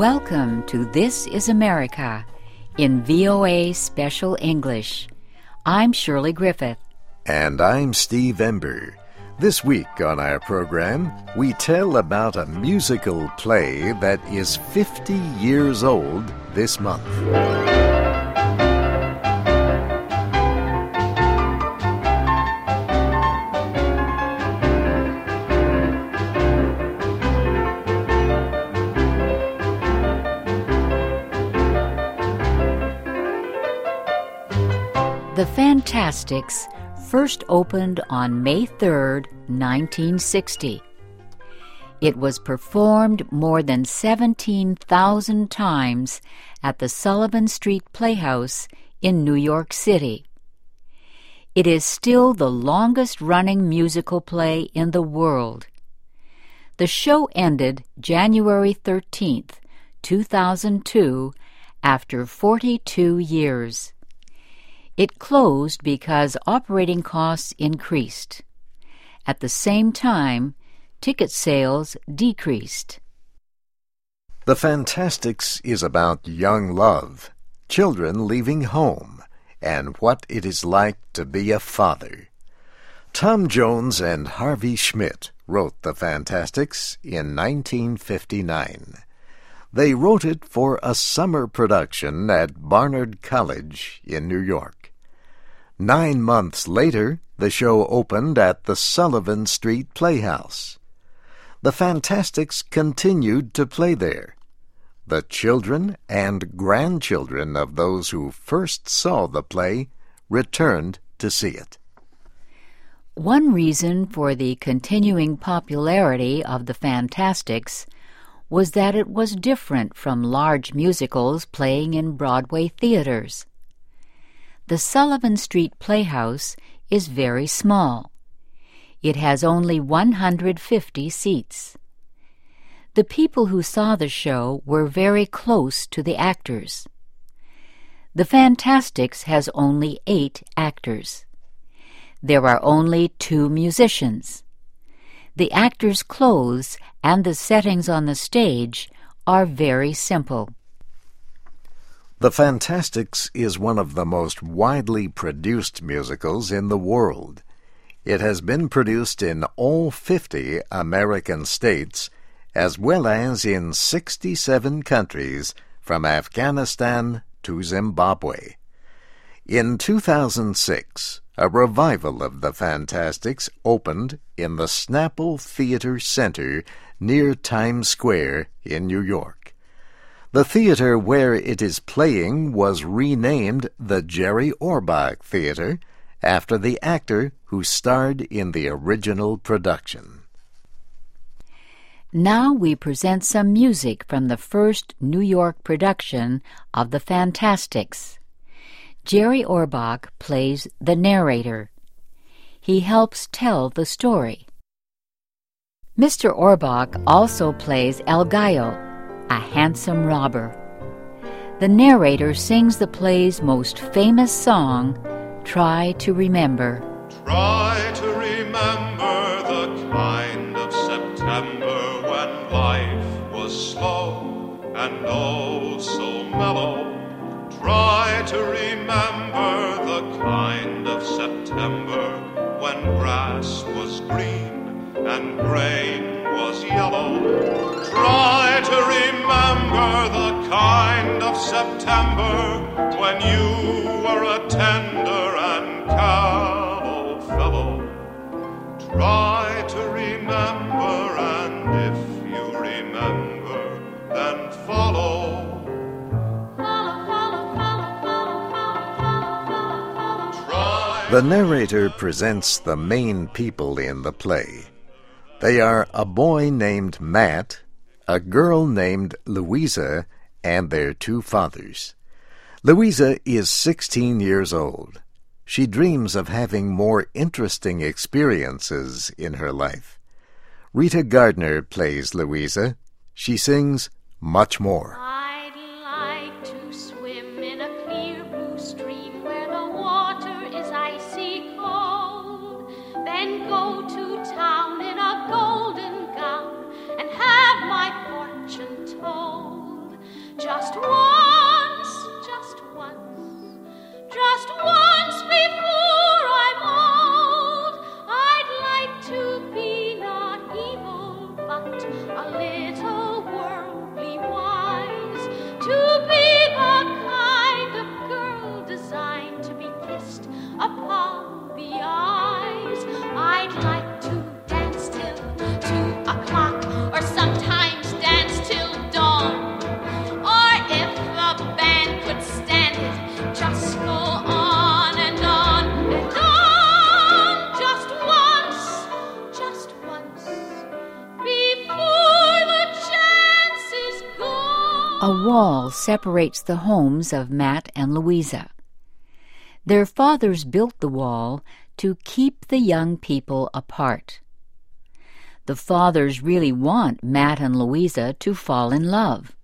Welcome to This is America in VOA Special English. I'm Shirley Griffith. And I'm Steve Ember. This week on our program, we tell about a musical play that is 50 years old this month. The Fantasticks first opened on May 3, 1960. It was performed more than 17,000 times at the Sullivan Street Playhouse in New York City. It is still the longest running musical play in the world. The show ended January 13, 2002, after 42 years. It closed because operating costs increased. At the same time, ticket sales decreased. The Fantasticks is about young love, children leaving home, and what it is like to be a father. Tom Jones and Harvey Schmidt wrote The Fantasticks in 1959. They wrote it for a summer production at Barnard College in New York. Nine months later, the show opened at the Sullivan Street Playhouse. The Fantasticks continued to play there. The children and grandchildren of those who first saw the play returned to see it. One reason for the continuing popularity of the Fantasticks was that it was different from large musicals playing in Broadway theaters. The Sullivan Street Playhouse is very small. It has only 150 seats. The people who saw the show were very close to the actors. The Fantasticks has only eight actors. There are only two musicians. The actors' clothes and the settings on the stage are very simple. The Fantasticks is one of the most widely produced musicals in the world. It has been produced in all 50 American states, as well as in 67 countries from Afghanistan to Zimbabwe. In 2006, a revival of the Fantasticks opened in the Snapple Theater Center near Times Square in New York. The theater where it is playing was renamed the Jerry Orbach Theater after the actor who starred in the original production. Now we present some music from the first New York production of The Fantasticks. Jerry Orbach plays the narrator. He helps tell the story. Mr. Orbach also plays El Gallo a handsome robber. The narrator sings the play's most famous song, Try to Remember. Try to remember the kind of September when life was slow and oh so mellow. Try to remember the kind of September when grass was green and grain was yellow. Try the kind of September when you were a tender and callow fellow. Try to remember, and if you remember, then follow. The narrator presents the main people in the play. They are a boy named Matt, a girl named Louisa, and their two fathers. Louisa is 16 years old. She dreams of having more interesting experiences in her life. Rita Gardner plays Louisa. She sings much more. town in Wall separates the homes of Matt and Louisa. Their fathers built the wall to keep the young people apart. The fathers really want Matt and Louisa to fall in love.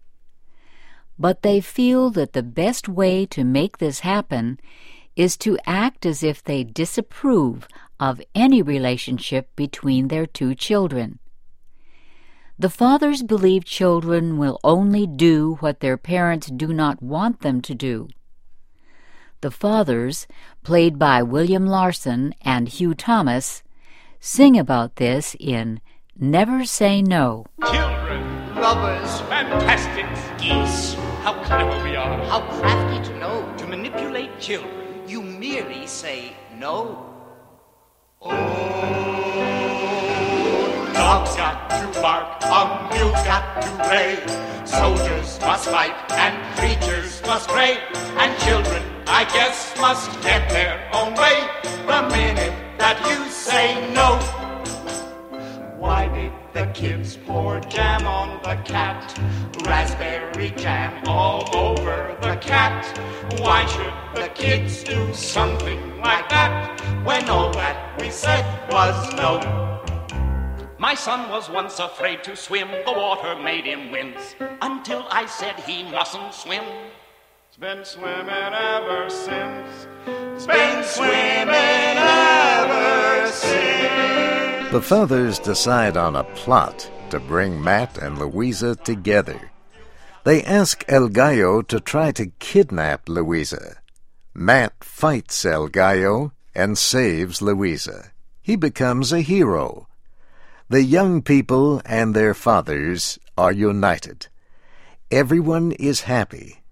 But they feel that the best way to make this happen is to act as if they disapprove of any relationship between their two children. The fathers believe children will only do what their parents do not want them to do. The fathers, played by William Larsen and Hugh Thomas, sing about this in Never Say No. Children, Lovers, fantastic geese, how clever we are. how crafty to know. to manipulate children. You merely say no. Oh. Dogs got to bark, a mule's got to bray. Soldiers must fight, and creatures must pray. And children, I guess, must get their own way the minute that you say no. Why did the kids pour jam on the cat? Raspberry jam all over the cat. Why should the kids do something like that when all that we said was no? My son was once afraid to swim. The water made him wince until I said he mustn't swim. It's been swimming ever since. It's been swimming ever since. The fathers decide on a plot to bring Matt and Louisa together. They ask El Gallo to try to kidnap Louisa. Matt fights El Gallo and saves Louisa. He becomes a hero. The young people and their fathers are united. Everyone is happy.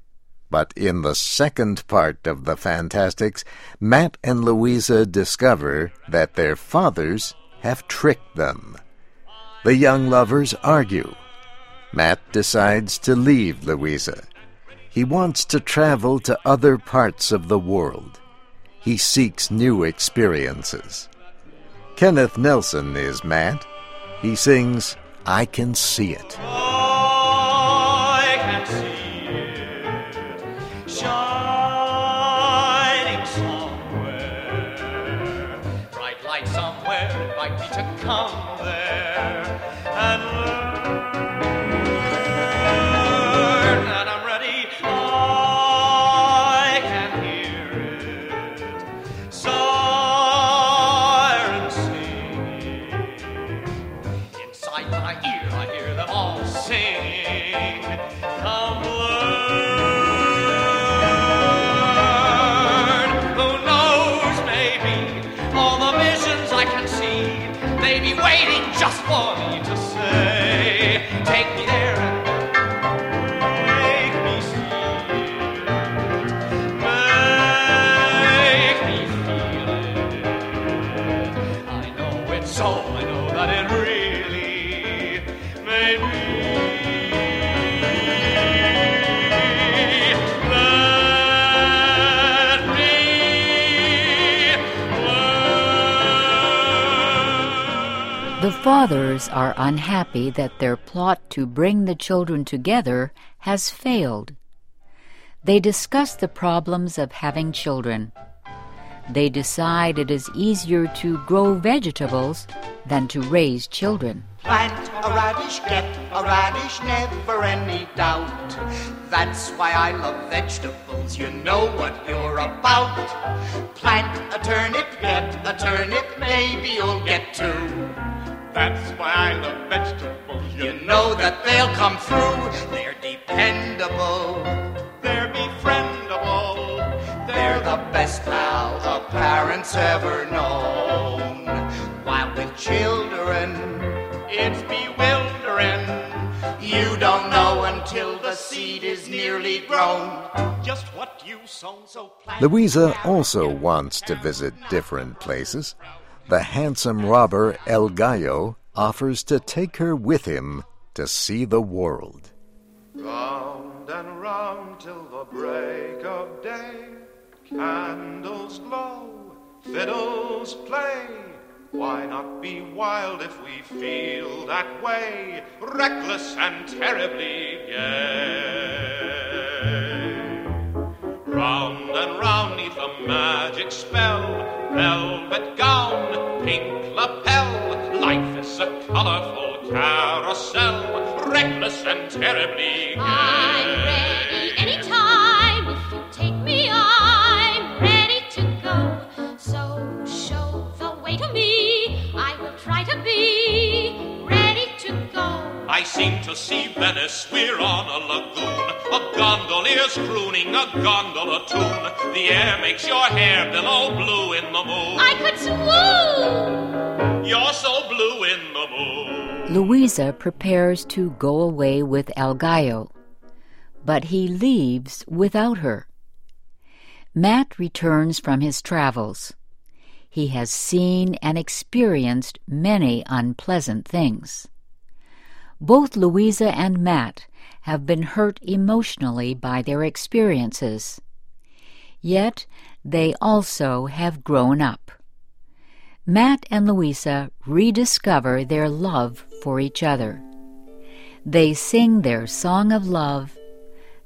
But in the second part of the Fantasticks, Matt and Louisa discover that their fathers have tricked them. The young lovers argue. Matt decides to leave Louisa. He wants to travel to other parts of the world. He seeks new experiences. Kenneth Nelson is Matt. He sings, I Can See It. Waiting just for me to say, take The fathers are unhappy that their plot to bring the children together has failed. They discuss the problems of having children. They decide it is easier to grow vegetables than to raise children. Plant a radish, get a radish, never any doubt. That's why I love vegetables, you know what you're about. Plant a turnip, get a turnip, maybe you'll get two. That's why I love vegetables. You know that they'll come through, they're dependable. They're the best pal the parents ever known. While with children, It's bewildering. you don't know until the seed is nearly grown. Just what you sown, so plant. Louisa also wants to visit different places. The handsome robber El Gallo offers to take her with him to see the world. Round and round till the break of day. Candles glow, fiddles play. Why not be wild if we feel that way? Reckless and terribly gay. Round and round neath a magic spell, velvet gown, pink lapel. Life is a colorful carousel, reckless and terribly gay. Seem to see Venice, we're on a lagoon. A gondolier's crooning a gondola tune. The air makes your hair billow blue in the moon. I could swoon. You're so blue in the moon. Louisa prepares to go away with El Gallo, but he leaves without her. Matt returns from his travels. He has seen and experienced many unpleasant things. Both Louisa and Matt have been hurt emotionally by their experiences. Yet they also have grown up. Matt and Louisa rediscover their love for each other. They sing their song of love,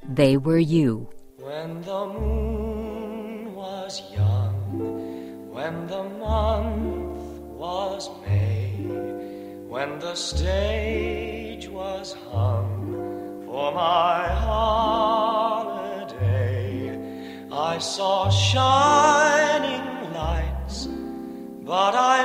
They Were You. When the moon was young, when the month was May, when the stage was hung for my holiday, I saw shining lights, but I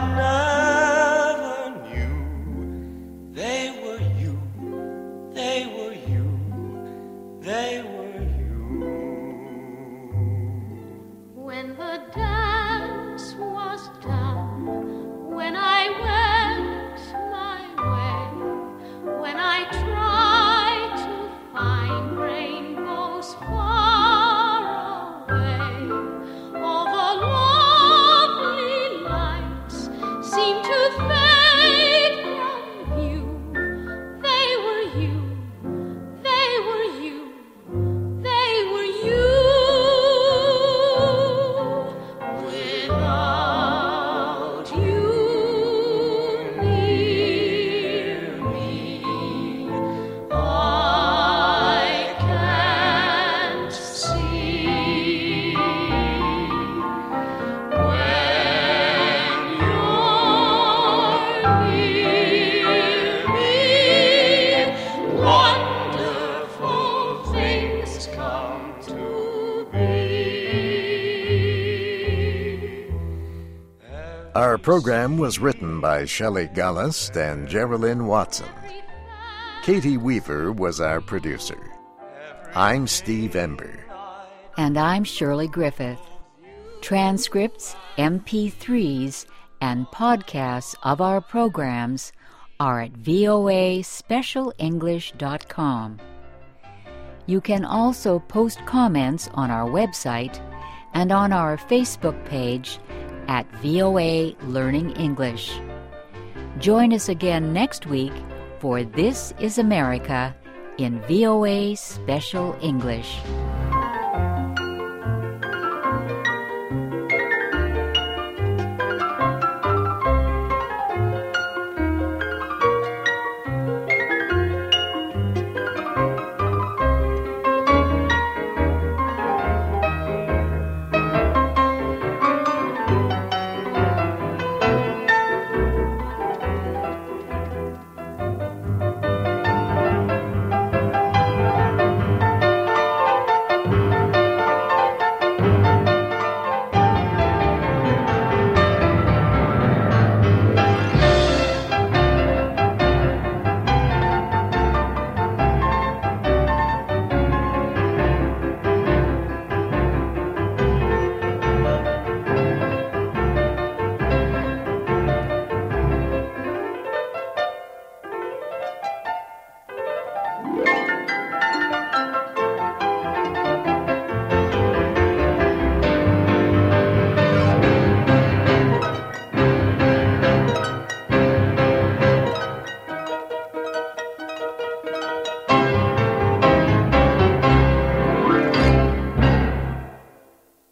Our program was written by Shelley Gollust and Geraldine Watson. Katie Weaver was our producer. I'm Steve Ember. And I'm Shirley Griffith. Transcripts, MP3s, and podcasts of our programs are at voaspecialenglish.com. You can also post comments on our website and on our Facebook page at VOA Learning English. Join us again next week for This is America in VOA Special English.